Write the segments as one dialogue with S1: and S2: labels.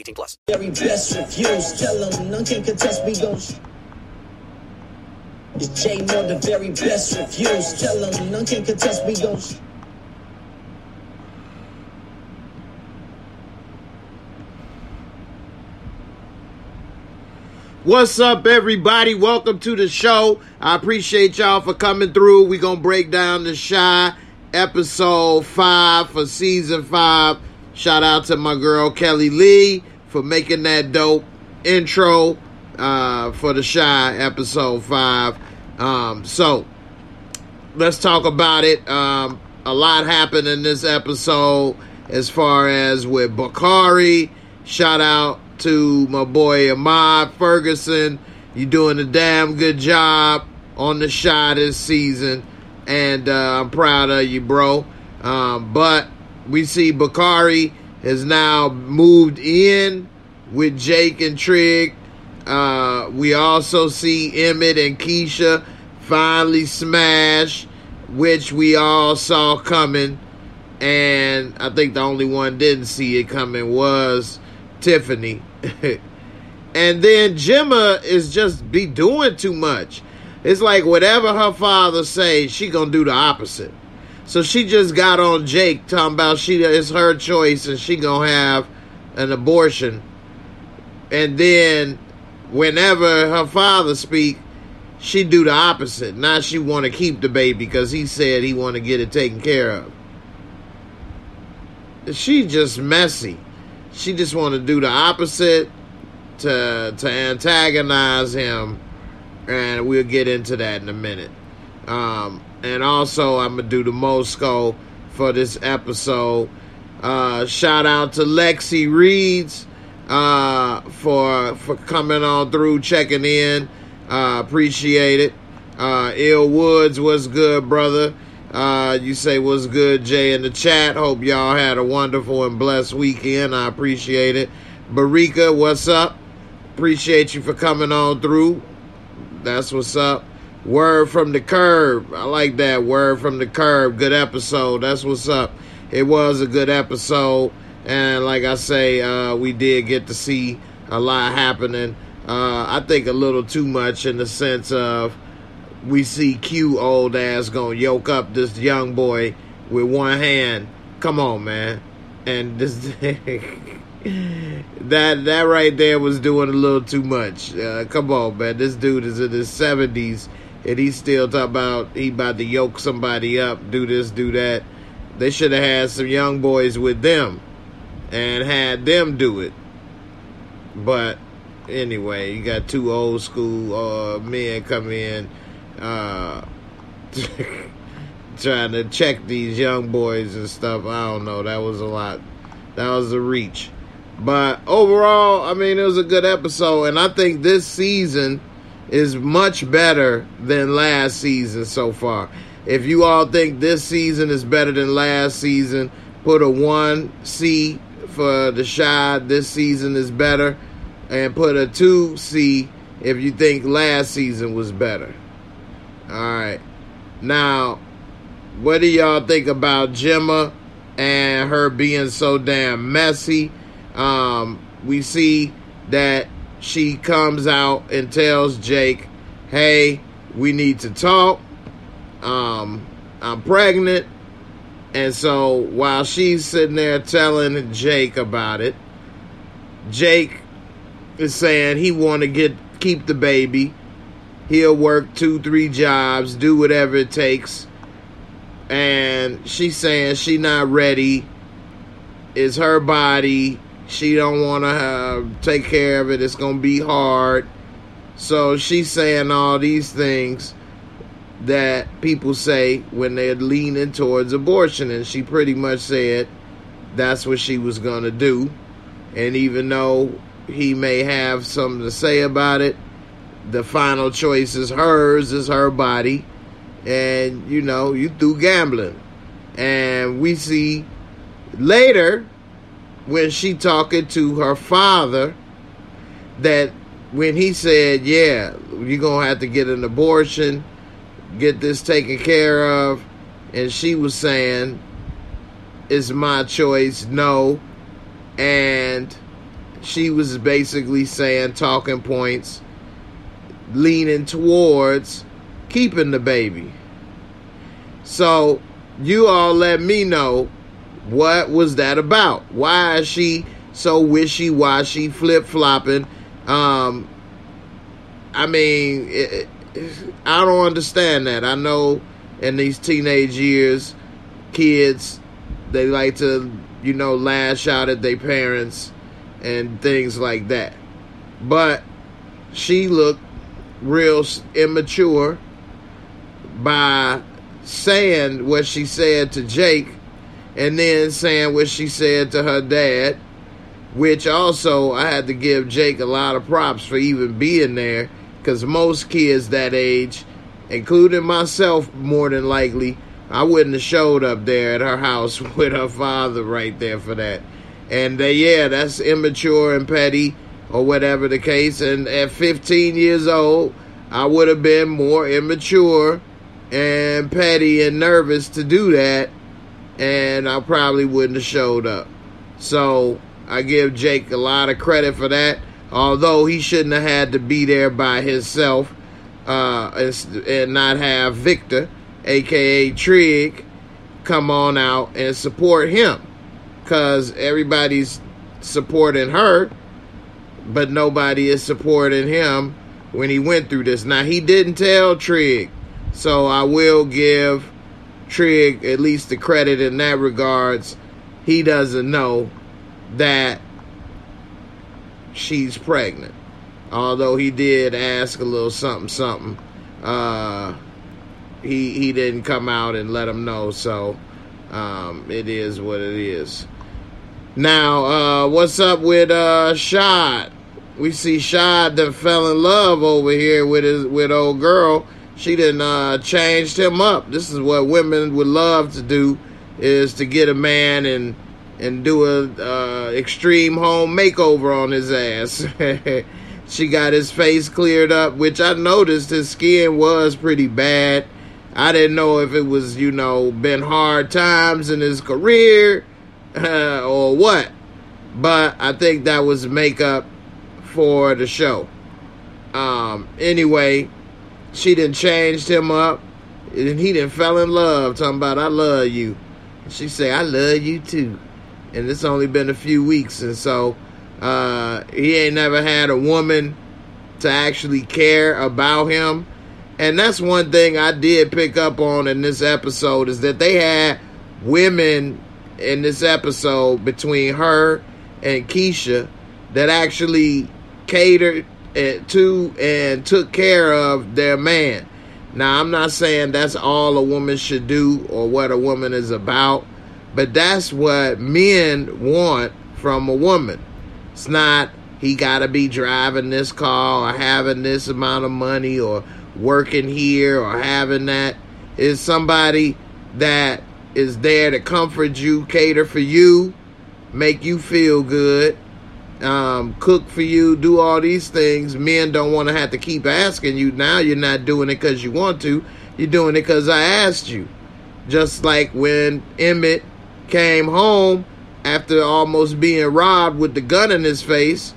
S1: 18 plus.
S2: Very best reviews. Tell them none can contest. We gon' It's J More, the very best reviews. Tell them none can contest. We gon'
S3: What's up, everybody? Welcome to the show. I appreciate y'all for coming through. We're going to break down the Chi episode five for season five. Shout out to my girl Kelly Lee for making that dope intro uh, for the Chi episode five. Um, so let's talk about it. Um, a lot happened in this episode as far as with Bakari. Shout out to my boy Ahmad Ferguson. You're doing a damn good job on the Chi this season, and uh, I'm proud of you, bro. Um, but we see Bakari has now moved in with Jake and Trig. Uh, we also see Emmett and Keisha finally smash, which we all saw coming. And I think the only one didn't see it coming was Tiffany. and then Gemma is just be doing too much. It's like whatever her father says, she gonna do the opposite. So she just got on Jake talking about she it's her choice and she gonna have an abortion. And then whenever her father speak, she do the opposite. Now she want to keep the baby because he said he want to get it taken care of. She just messy. She just want to do the opposite to to antagonize him, and we'll get into that in a minute. Um, and also, I'm gonna do the Mosco for this episode. Uh, shout out to Lexi Reeds uh, for for coming on through, checking in. Uh, appreciate it. Uh, Ill Woods, what's good, brother? Uh, you say what's good, Jay, in the chat. Hope y'all had a wonderful and blessed weekend. I appreciate it. Barika, what's up? Appreciate you for coming on through. That's what's up. Word from the curb. I like that. Word from the curb. Good episode. That's what's up. It was a good episode. And like I say, uh, we did get to see a lot happening. Uh, I think a little too much in the sense of we see Q old ass gonna yoke up this young boy with one hand. Come on, man. And this that that right there was doing a little too much. Uh, come on, man. This dude is in his seventies and he's still talking about he about to yoke somebody up, do this, do that. They should have had some young boys with them and had them do it. But anyway, you got two old school uh, men come in uh, trying to check these young boys and stuff. I don't know. That was a lot. That was a reach. But overall, I mean, it was a good episode, and I think this season is much better than last season so far. If you all think this season is better than last season, put a 1C for the Chi. This season is better. And put a 2C if you think last season was better. All right. Now, what do y'all think about Gemma and her being so damn messy? Um, we see that she comes out and tells Jake, "Hey, we need to talk. Um, I'm pregnant." And so while she's sitting there telling Jake about it, Jake is saying he want to get keep the baby. He'll work two, three jobs, do whatever it takes. And she's saying she not ready. It's her body. She don't want to uh, take care of it. It's gonna be hard. So she's saying all these things that people say when they're leaning towards abortion, and she pretty much said that's what she was gonna do. And even though he may have something to say about it, the final choice is hers, is her body. And, you know, you through gambling. And we see later when she talking to her father that when he said, yeah, you're to have to get an abortion, get this taken care of. And she was saying, it's my choice, no. And she was basically saying talking points leaning towards keeping the baby. So you all let me know what was that about? Why is she so wishy washy, flip flopping? Um, I mean, it, it, I don't understand that. I know in these teenage years, kids they like to, you know, lash out at their parents and things like that. But she looked real immature by saying what she said to Jake and then saying what she said to her dad, which also I had to give Jake a lot of props for even being there because most kids that age, including myself more than likely, I wouldn't have showed up there at her house with her father right there for that. And uh, yeah, that's immature and petty or whatever the case. And at 15 years old, I would have been more immature and petty and nervous to do that. And I probably wouldn't have showed up. So I give Jake a lot of credit for that. Although he shouldn't have had to be there by himself uh, and, and not have Victor, aka Trig, come on out and support him because everybody's supporting her, but nobody is supporting him when he went through this. Now, he didn't tell Trig, so I will give Trig at least the credit in that regards. He doesn't know that she's pregnant. Although he did ask a little something, something. Uh, he he didn't come out and let him know, so um, it is what it is. Now, uh, what's up with uh, Shad? We see Shad that fell in love over here with his with old girl. She didn't uh, changed him up. This is what women would love to do: is to get a man and and do a uh, extreme home makeover on his ass. she got his face cleared up, which I noticed his skin was pretty bad. I didn't know if it was you know been hard times in his career or what. But I think that was makeup for the show. Um, anyway, she didn't changed him up, and he didn't fell in love. Talking about I love you. She say I love you too, and it's only been a few weeks, and so uh, he ain't never had a woman to actually care about him. And that's one thing I did pick up on in this episode is that they had women in this episode between her and Keisha that actually catered to and took care of their man. Now, I'm not saying that's all a woman should do or what a woman is about, but that's what men want from a woman. It's not he got to be driving this car or having this amount of money or working here or having that. It's somebody that is there to comfort you, cater for you, make you feel good, um, cook for you, do all these things. Men don't want to have to keep asking you. Now you're not doing it because you want to. You're doing it because I asked you. Just like when Emmett came home after almost being robbed with the gun in his face.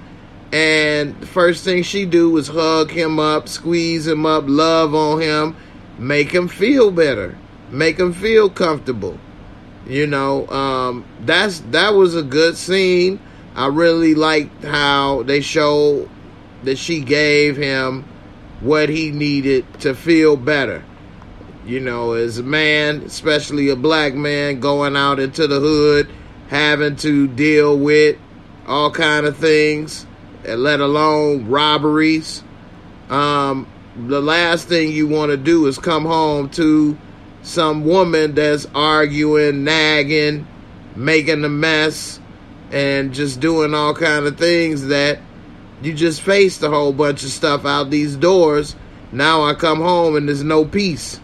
S3: And the first thing she do was hug him up, squeeze him up, love on him, make him feel better make him feel comfortable. You know, um, that's that was a good scene. I really liked how they showed that she gave him what he needed to feel better. You know, as a man, especially a black man, going out into the hood, having to deal with all kind of things, let alone robberies. Um, the last thing you want to do is come home to some woman that's arguing, nagging, making a mess, and just doing all kind of things that you just faced a whole bunch of stuff out these doors. Now I come home and there's no peace.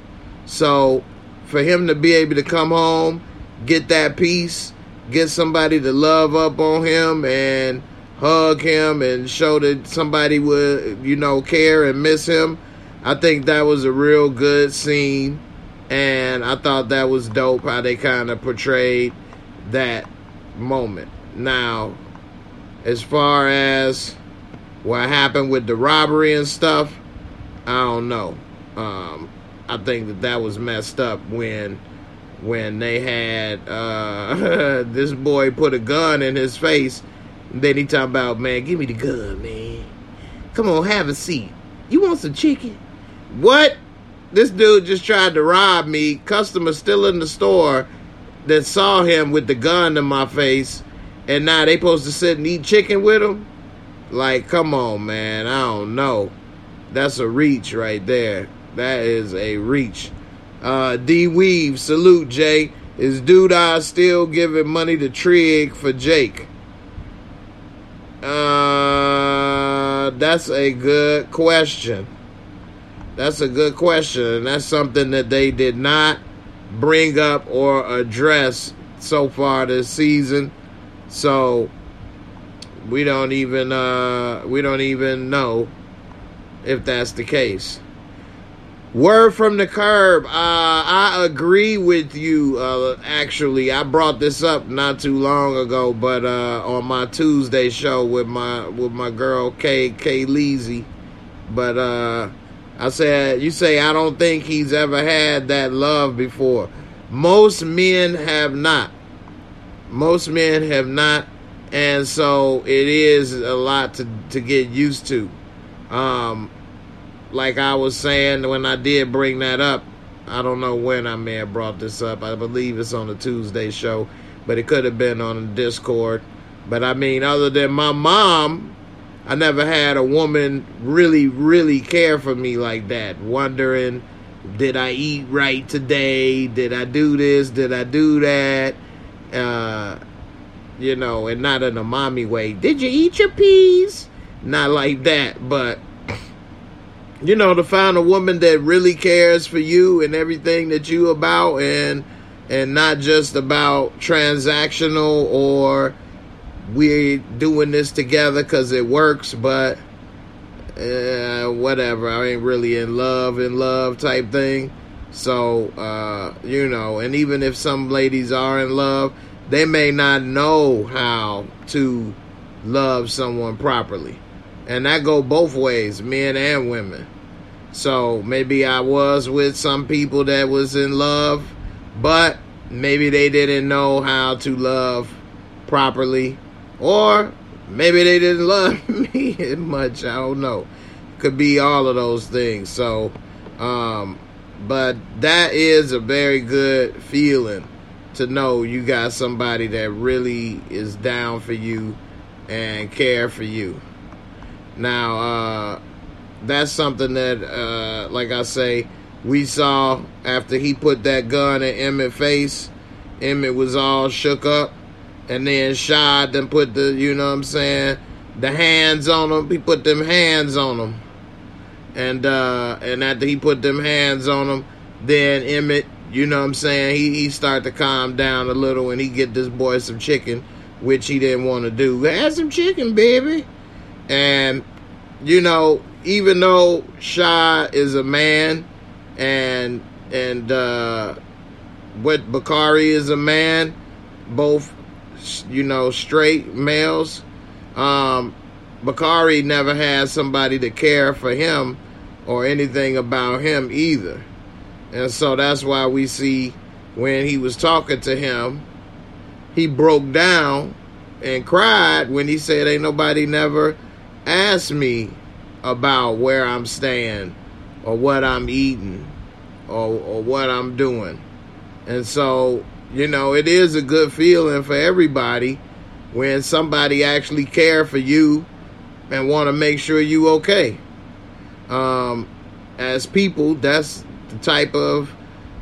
S3: So for him to be able to come home, get that peace, get somebody to love up on him and hug him and show that somebody would, you know, care and miss him. I think that was a real good scene. And I thought that was dope how they kind of portrayed that moment. Now, as far as what happened with the robbery and stuff, I don't know. Um, I think that that was messed up when when they had uh, this boy put a gun in his face. then he talk about, man, give me the gun, man. Come on, have a seat. You want some chicken? What? This dude just tried to rob me. Customer still in the store that saw him with the gun in my face, and now they supposed to sit and eat chicken with them. Like, come on, man. I don't know. That's a reach right there. That is a reach. Uh, D Weave, salute Jay. Is Dude I still giving money to Trig for Jake? Uh, that's a good question. That's a good question, and that's something that they did not bring up or address so far this season. So we don't even uh, we don't even know if that's the case. Word from the curb. Uh, I agree with you. Uh, actually, I brought this up not too long ago, but uh, on my Tuesday show with my with my girl K K Leezy. But uh, I said, you say I don't think he's ever had that love before. Most men have not. Most men have not, and so it is a lot to to get used to. Um, like I was saying when I did bring that up, I don't know when I may have brought this up. I believe it's on the Tuesday show, but it could have been on Discord. But I mean, other than my mom, I never had a woman really, really care for me like that, wondering, did I eat right today? Did I do this? Did I do that? Uh, you know, and not in a mommy way. Did you eat your peas? Not like that, but you know, to find a woman that really cares for you and everything that you about and and not just about transactional or we're doing this together because it works, but uh, whatever. I ain't really in love, in love type thing. So, uh, you know, and even if some ladies are in love, they may not know how to love someone properly. And that go both ways, men and women. So maybe I was with some people that was in love, but maybe they didn't know how to love properly. Or maybe they didn't love me much. I don't know. Could be all of those things. So, um, but that is a very good feeling to know you got somebody that really is down for you and care for you. Now, uh, that's something that, uh, like I say, we saw after he put that gun in Emmett's face. Emmett was all shook up, and then Shad and put the, you know what I'm saying, the hands on him. He put them hands on him, and uh, and after he put them hands on him, then Emmett you know what I'm saying? He he start to calm down a little and he get this boy some chicken, which he didn't want to do. Have some chicken, baby. And you know, even though Shy is a man and and uh what Bakari is a man, both you know, straight males, um Bakari never had somebody to care for him or anything about him either. And so that's why we see when he was talking to him, he broke down and cried when he said, Ain't nobody never asked me about where I'm staying or what I'm eating or, or what I'm doing. And so, you know, it is a good feeling for everybody when somebody actually care for you and want to make sure you okay. Um, as people, that's the type of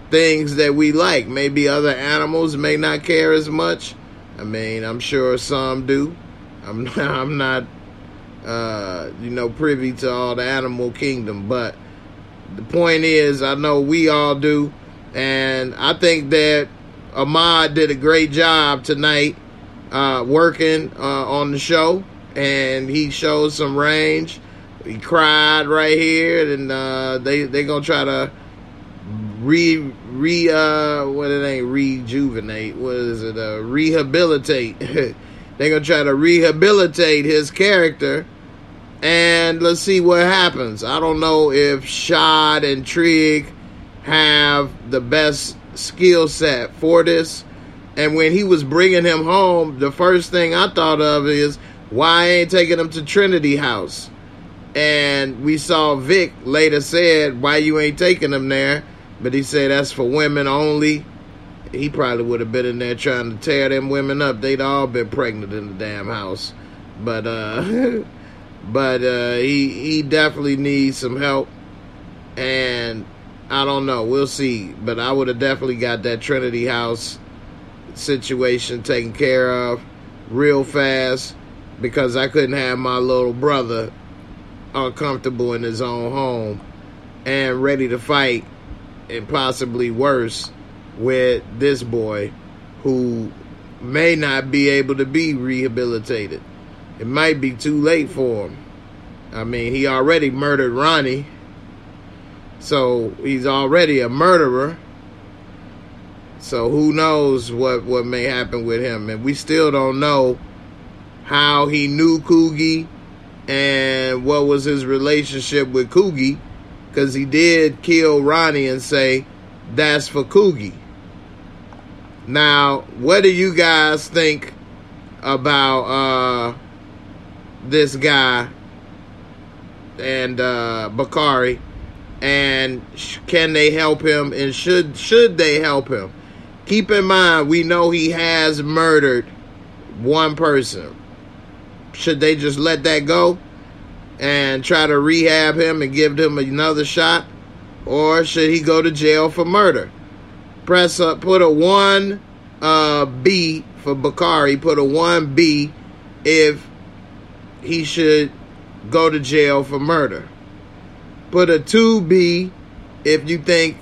S3: things that we like. Maybe other animals may not care as much. I mean, I'm sure some do. I'm not, I'm not uh, you know, privy to all the animal kingdom, but the point is, I know we all do, and I think that Ahmad did a great job tonight uh, working uh, on the show, and he showed some range. He cried right here, and uh, they they gonna try to re re uh what it ain't rejuvenate what is it uh rehabilitate. They're gonna try to rehabilitate his character and let's see what happens. I don't know if shad and trig have the best skill set for this and when he was bringing him home the first thing i thought of is why I ain't taking him to trinity house and we saw vic later said why you ain't taking them there but he said that's for women only. He probably would have been in there trying to tear them women up. They'd all been pregnant in the damn house. But uh but uh he he definitely needs some help. And I don't know, we'll see. But I would have definitely got that Trinity House situation taken care of real fast because I couldn't have my little brother uncomfortable in his own home and ready to fight and possibly worse with this boy who may not be able to be rehabilitated. It might be too late for him. I mean, he already murdered Ronnie, so he's already a murderer. So who knows what, what may happen with him. And we still don't know how he knew Coogie and what was his relationship with Coogie because he did kill Ronnie and say that's for Coogie. Now, what do you guys think about uh, this guy and uh, Bakari? And sh- can they help him? And should should they help him? Keep in mind, we know he has murdered one person. Should they just let that go? and try to rehab him and give him another shot? Or should he go to jail for murder? Press up, put a 1 uh, B for Bakari, put a 1 B if he should go to jail for murder. Put a 2B if you think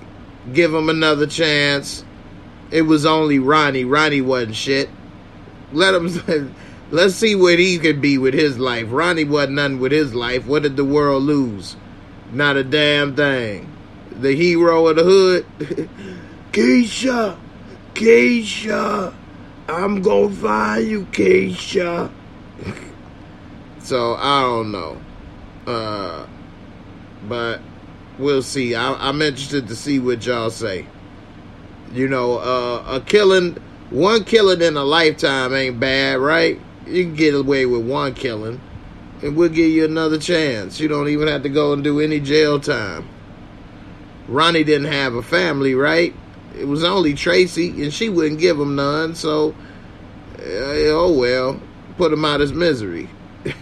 S3: give him another chance. It was only Ronnie. Ronnie wasn't shit. Let him Let's see what he could be with his life. Ronnie wasn't nothing with his life. What did the world lose? Not a damn thing. The hero of the hood. Keisha, Keisha, I'm gonna find you, Keisha. so I don't know, uh, but we'll see. I, am interested to see what y'all say. You know, uh, a killing, one killing in a lifetime ain't bad, right? You can get away with one killing, and we'll give you another chance. You don't even have to go and do any jail time. Ronnie didn't have a family, right? It was only Tracy, and she wouldn't give him none, so, uh, oh well, put him out his misery.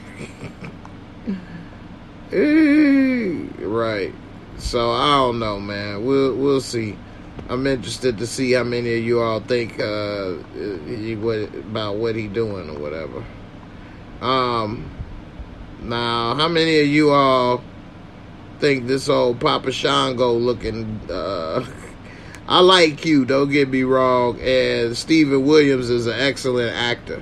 S3: right. So I don't know, man. We'll we'll see. I'm interested to see how many of you all think uh, he, about what he doing or whatever. Um, now, how many of you all think this old Papa Shango looking? Uh, I like you. Don't get me wrong. And Steven Williams is an excellent actor,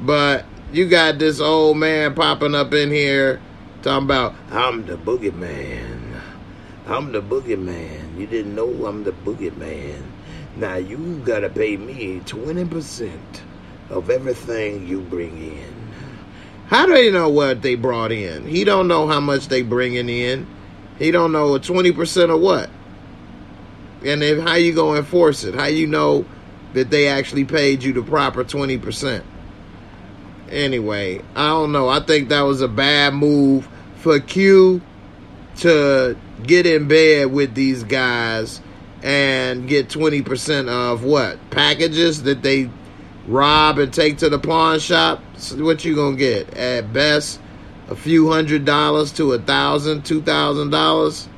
S3: but you got this old man popping up in here talking about I'm the boogeyman. I'm the boogeyman. You didn't know I'm the boogeyman. Now you gotta pay me 20% of everything you bring in. How do they know what they brought in? He don't know how much they bringing in. He don't know 20% of what. And then how you gonna enforce it? How you know that they actually paid you the proper 20%? anyway, I don't know. I think that was a bad move for Q to get in bed with these guys and get 20% of what? Packages that they rob and take to the pawn shop? So what you gonna get? At best, a few hundred dollars to a thousand, two thousand dollars.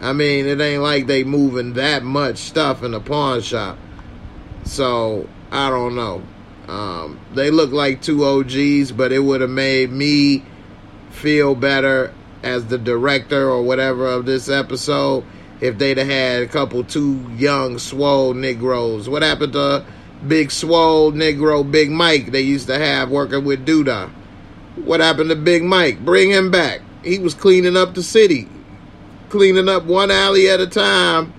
S3: I mean, it ain't like they moving that much stuff in the pawn shop. So I don't know. Um, they look like two OGs, but it would have made me feel better as the director or whatever of this episode if they'd have had a couple two young swole Negroes. What happened to Big Swole Negro Big Mike they used to have working with Douda? What happened to Big Mike? Bring him back. He was cleaning up the city, cleaning up one alley at a time.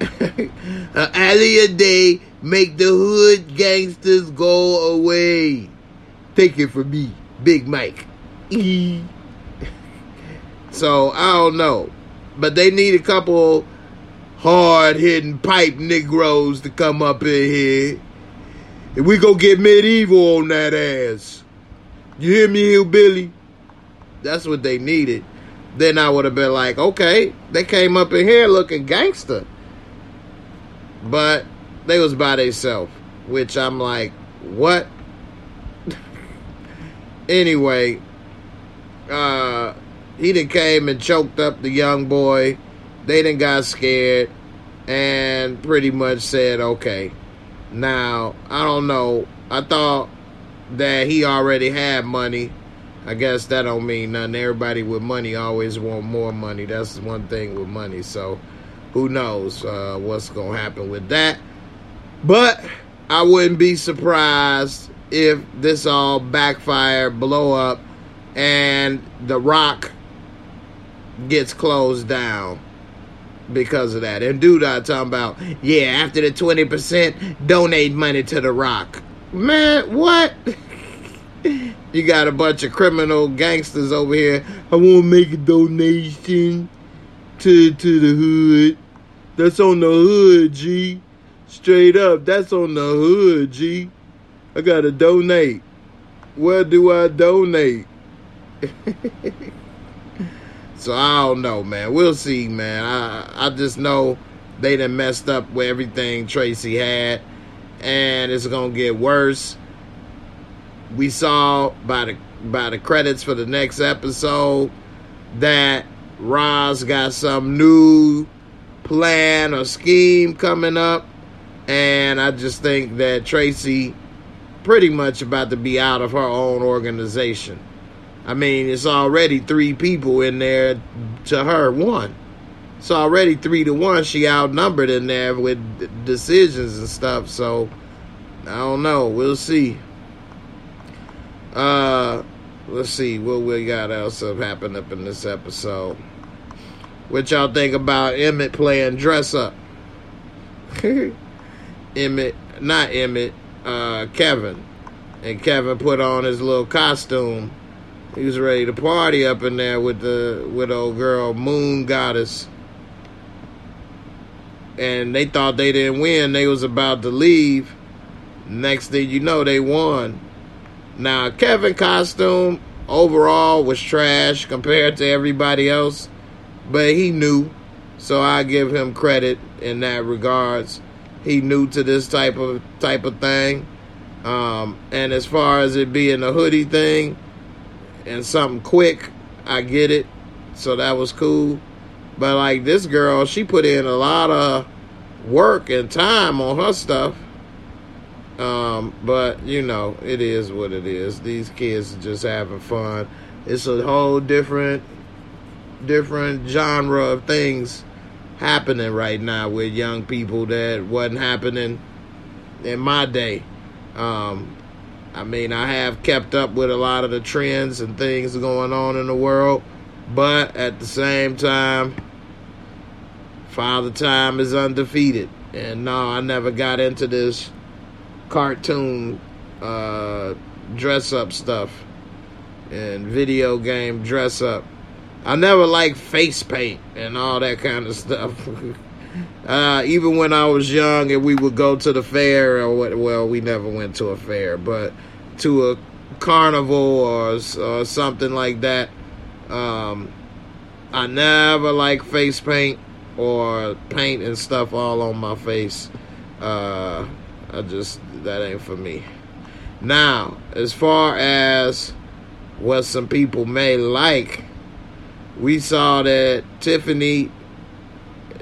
S3: An alley a day, make the hood gangsters go away. Take it from me, Big Mike. So I don't know, but they need a couple hard hitting pipe Negroes to come up in here. And we go get medieval on that ass. You hear me, hillbilly? That's what they needed. Then I would have been like, okay, they came up in here looking gangster. But they was by themselves, which I'm like, what? anyway, uh, he done came and choked up the young boy. They done got scared and pretty much said, okay. Now, I don't know. I thought that he already had money. I guess that don't mean nothing. Everybody with money always want more money. That's one thing with money. So, who knows uh, what's gonna happen with that? But I wouldn't be surprised if this all backfire, blow up, and the Rock gets closed down because of that. And dude, I talking about, yeah, after the twenty percent, donate money to the Rock. Man, what? you got a bunch of criminal gangsters over here. I want to make a donation to to the hood. That's on the hood, G. Straight up, that's on the hood, G. I gotta donate. Where do I donate? so I don't know, man. We'll see, man. I I just know they done messed up with everything Tracy had, and it's gonna get worse. We saw by the by the credits for the next episode that Roz got some new plan or scheme coming up, and I just think that Tracy pretty much about to be out of her own organization. I mean, it's already three people in there to her one. It's already three to one. She outnumbered in there with decisions and stuff. So I don't know. We'll see. Uh, let's see what we got else have happened up in this episode. What y'all think about Emmett playing dress up? Emmett, not Emmett, uh, Kevin. And Kevin put on his little costume. He was ready to party up in there with the with old girl Moon Goddess. And they thought they didn't win. They was about to leave. Next thing you know, they won. Now Kevin costume overall was trash compared to everybody else, but he knew. So I give him credit in that regards. He knew to this type of type of thing. Um, and as far as it being a hoodie thing and something quick, I get it. So that was cool. But like this girl, she put in a lot of work and time on her stuff. Um, but you know, it is what it is. These kids are just having fun. It's a whole different different genre of things happening right now with young people that wasn't happening in my day. Um, I mean, I have kept up with a lot of the trends and things going on in the world, but at the same time, Father Time is undefeated. And no, I never got into this cartoon uh, dress up stuff and video game dress up. I never liked face paint and all that kind of stuff. uh, even when I was young and we would go to the fair or what, well, we never went to a fair, but to a carnival or, or something like that. Um, I never like face paint or paint and stuff all on my face. Uh, I just that ain't for me. Now, as far as what some people may like, we saw that Tiffany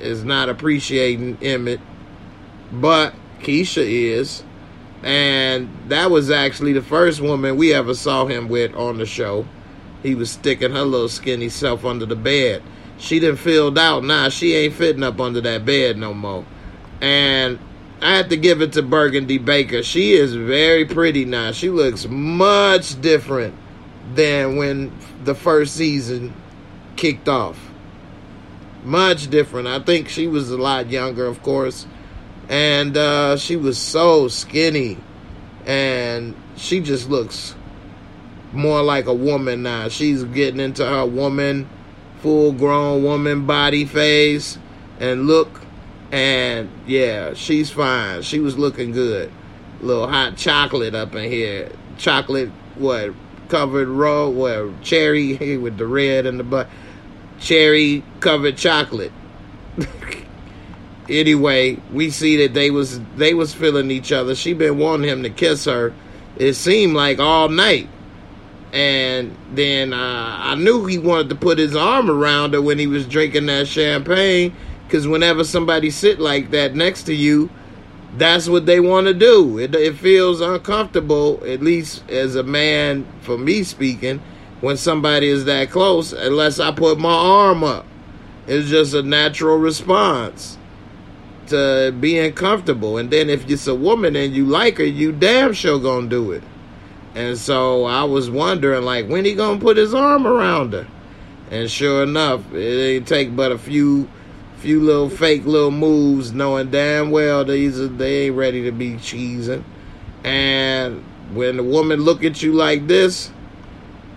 S3: is not appreciating Emmett, but Keisha is. And that was actually the first woman we ever saw him with on the show. He was sticking her little skinny self under the bed. She didn't filled out. Nah, she ain't fitting up under that bed no more. And I had to give it to Birgundi Baker. She is very pretty now. She looks much different than when the first season kicked off. Much different. I think she was a lot younger, of course. And uh, she was so skinny. And she just looks more like a woman now. She's getting into her woman, full grown woman body phase and look and yeah, she's fine. She was looking good. Little hot chocolate up in here. Chocolate, what, covered roll, what, cherry with the red and the but cherry covered chocolate. anyway, we see that they was they was feeling each other. She been wanting him to kiss her. It seemed like all night. And then uh, I knew he wanted to put his arm around her when he was drinking that champagne because whenever somebody sit like that next to you, that's what they want to do. It, it feels uncomfortable, at least as a man, for me speaking, when somebody is that close, unless I put my arm up. It's just a natural response to being comfortable. And then if it's a woman and you like her, you damn sure gonna do it. And so I was wondering, like, when he gonna put his arm around her? And sure enough, it ain't take but a few few little fake little moves, knowing damn well these are, they ain't ready to be cheesing. And when the woman look at you like this,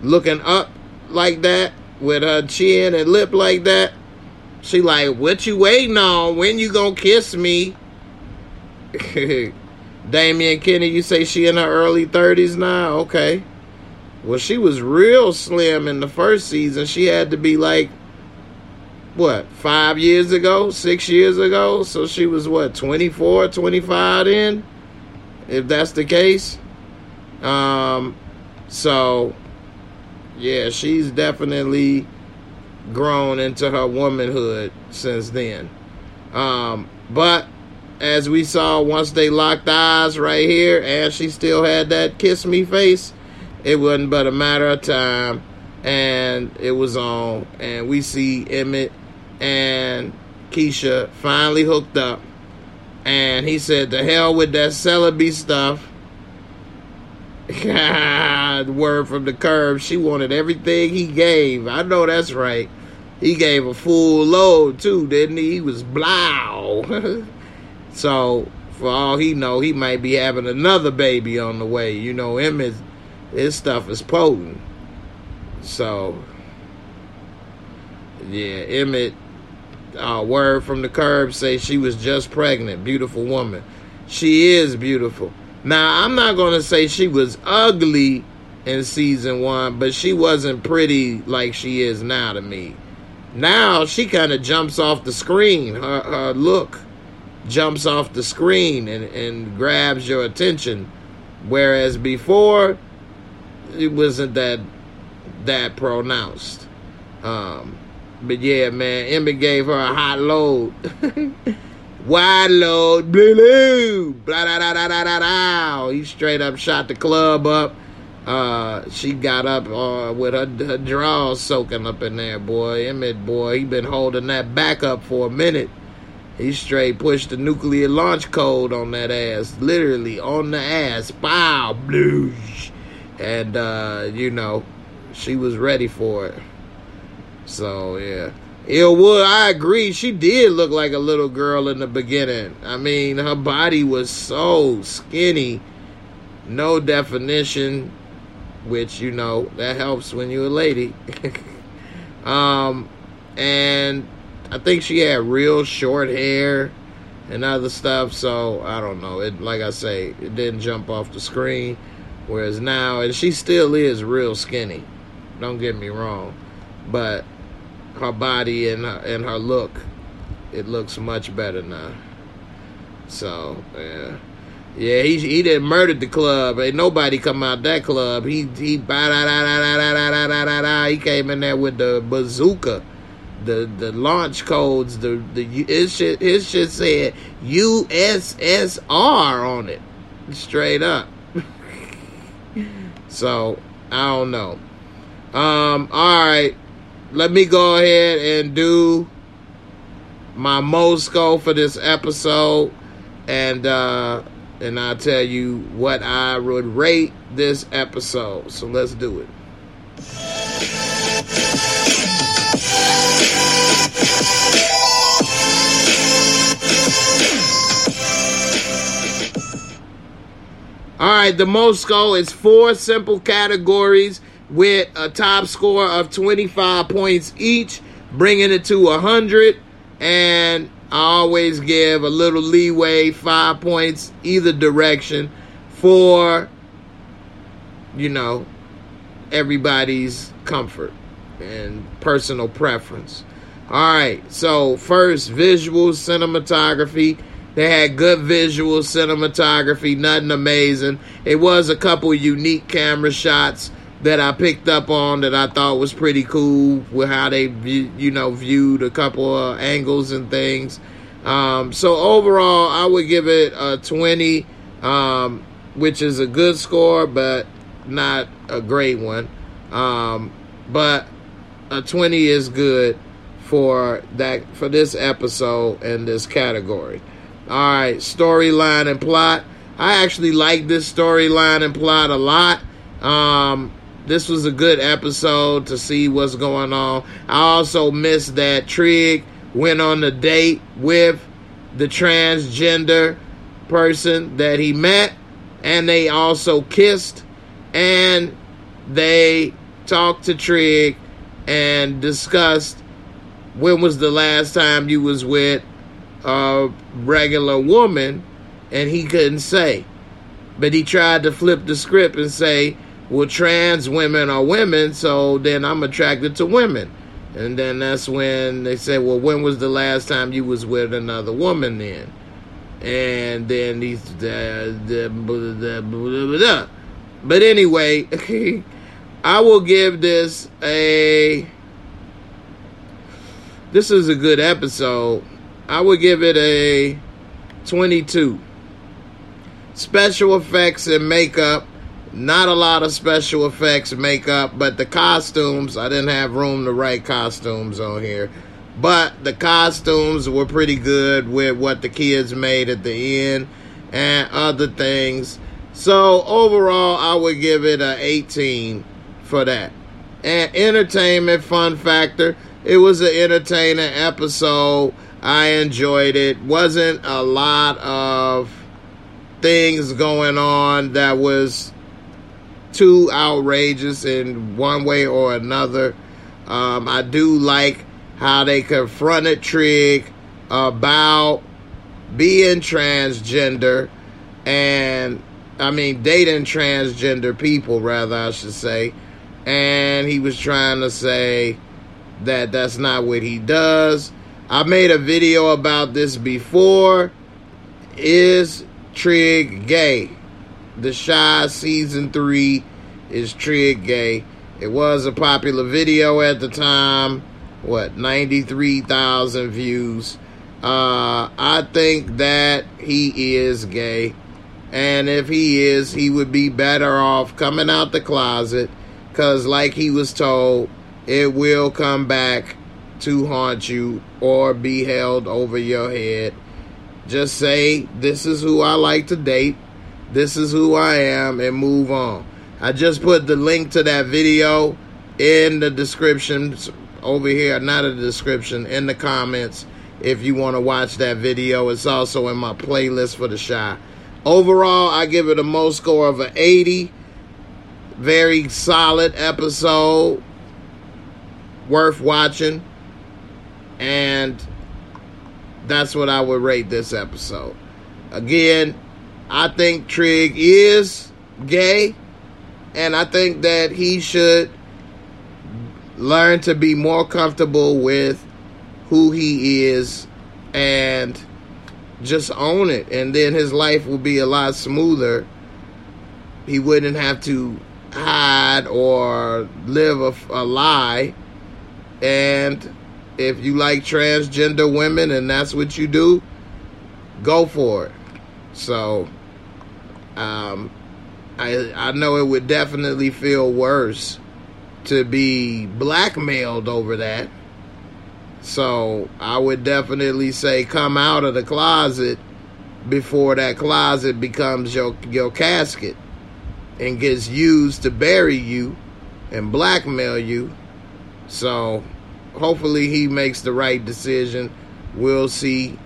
S3: looking up like that, with her chin and lip like that, she like, what you waiting on? When you gonna kiss me? Damian Kenny, you say she in her early 30s now? Okay. Well, she was real slim in the first season. She had to be like what five years ago six years ago so she was what 24 25 then if that's the case um so yeah she's definitely grown into her womanhood since then um but as we saw once they locked eyes right here and she still had that kiss me face it wasn't but a matter of time and it was on and we see emmett and Keisha finally hooked up. And he said, "The hell with that Celebi stuff." God, word from the curb. She wanted everything he gave. I know that's right. He gave a full load too, didn't he? He was blow. so for all he know, he might be having another baby on the way. You know, him is his stuff is potent. So yeah, Emmett uh, word from the curb say she was just pregnant. Beautiful woman. She is beautiful. Now, I'm not going to say she was ugly in season one, but she wasn't pretty like she is now to me. Now, she kind of jumps off the screen. Her, her look jumps off the screen and, and grabs your attention. Whereas before, it wasn't that that pronounced. Um, but yeah, man, Emmett gave her a hot load. Wide blue, blue, blah, da, da, da, da, da, da. He straight up shot the club up. Uh, she got up uh, with her, her drawers soaking up in there, boy. Emmett, boy, he been holding that back up for a minute. He straight pushed the nuclear launch code on that ass, literally on the ass. Pow, bloosh. And, uh, you know, she was ready for it. So yeah. Ilwood, I agree. She did look like a little girl in the beginning. I mean, her body was so skinny, no definition, which you know that helps when you're a lady. um, and I think she had real short hair and other stuff. So I don't know. It like I say, it didn't jump off the screen Whereas now, and she still is real skinny. Don't get me wrong, but her body and her, and her look, it looks much better now. So yeah, yeah, he he didn't murdered the club. Ain't nobody come out that club. He he he came in there with the bazooka, the the launch codes. The the his shit his shit said USSR on it, straight up. so I don't know. Um, all right, let me go ahead and do my Mosco for this episode, and uh, and I'll tell you what I would rate this episode. So let's do it. All right, the Mosco is four simple categories with a top score of 25 points each, bringing it to 100. And I always give a little leeway, five points either direction for, you know, everybody's comfort and personal preference. All right, so first, visual cinematography. They had good visual cinematography, nothing amazing. It was a couple unique camera shots that I picked up on that I thought was pretty cool with how they, you know, viewed a couple of angles and things. Um, so overall, I would give it a 20, um, which is a good score, but not a great one. Um, but a 20 is good for that for this episode and this category. All right, storyline and plot. I actually like this storyline and plot a lot. Um, this was a good episode to see what's going on. I also missed that Trig went on a date with the transgender person that he met, and they also kissed, and they talked to Trig and discussed when was the last time you was with a regular woman, and he couldn't say. But he tried to flip the script and say, well, trans women are women, so then I'm attracted to women. And then that's when they say, well, when was the last time you was with another woman then? And then these, uh, the, the, the, but anyway, I will give this a, this is a good episode. I would give it a 22. Special effects and makeup, not a lot of special effects makeup, but the costumes, I didn't have room to write costumes on here. But the costumes were pretty good with what the kids made at the end and other things. So overall, I would give it a 18 for that. And entertainment fun factor, it was an entertaining episode. I enjoyed it. Wasn't a lot of things going on that was too outrageous in one way or another. Um, I do like how they confronted Trig about being transgender and I mean dating transgender people rather I should say and he was trying to say that that's not what he does. I made a video about this before. Is Trig gay? The Chi season three is Trig gay. It was a popular video at the time. What, 93,000 views. Uh, I think that he is gay. And if he is, he would be better off coming out the closet. Because, like he was told, it will come back to haunt you or be held over your head. Just say, This is who I like to date. This is who I am, and move on. I just put the link to that video in the description over here, not in the description, in the comments if you want to watch that video. It's also in my playlist for the Chi. Overall, I give it a most score of an 80. Very solid episode. Worth watching. And that's what I would rate this episode. Again, I think Trig is gay. And I think that he should learn to be more comfortable with who he is and just own it. And then his life will be a lot smoother. He wouldn't have to hide or live a, a lie. And if you like transgender women and that's what you do, go for it. So, um, I I know it would definitely feel worse to be blackmailed over that. So I would definitely say come out of the closet before that closet becomes your your casket and gets used to bury you and blackmail you. So hopefully he makes the right decision. We'll see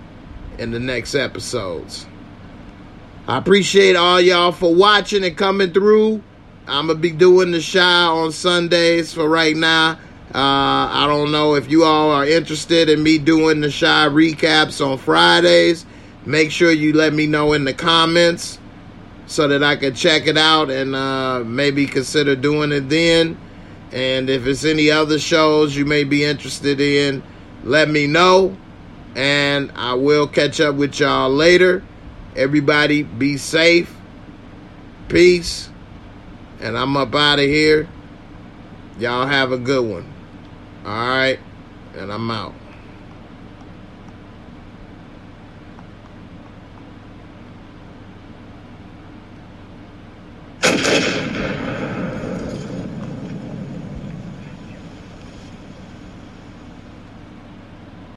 S3: in the next episodes. I appreciate all y'all for watching and coming through. I'm gonna be doing the Chi on Sundays for right now. Uh, I don't know if you all are interested in me doing the Chi recaps on Fridays. Make sure you let me know in the comments so that I can check it out and uh, maybe consider doing it then. And if it's any other shows you may be interested in, let me know. And I will catch up with y'all later. Everybody be safe. Peace. And I'm up out of here. Y'all have a good one. All right. And I'm out.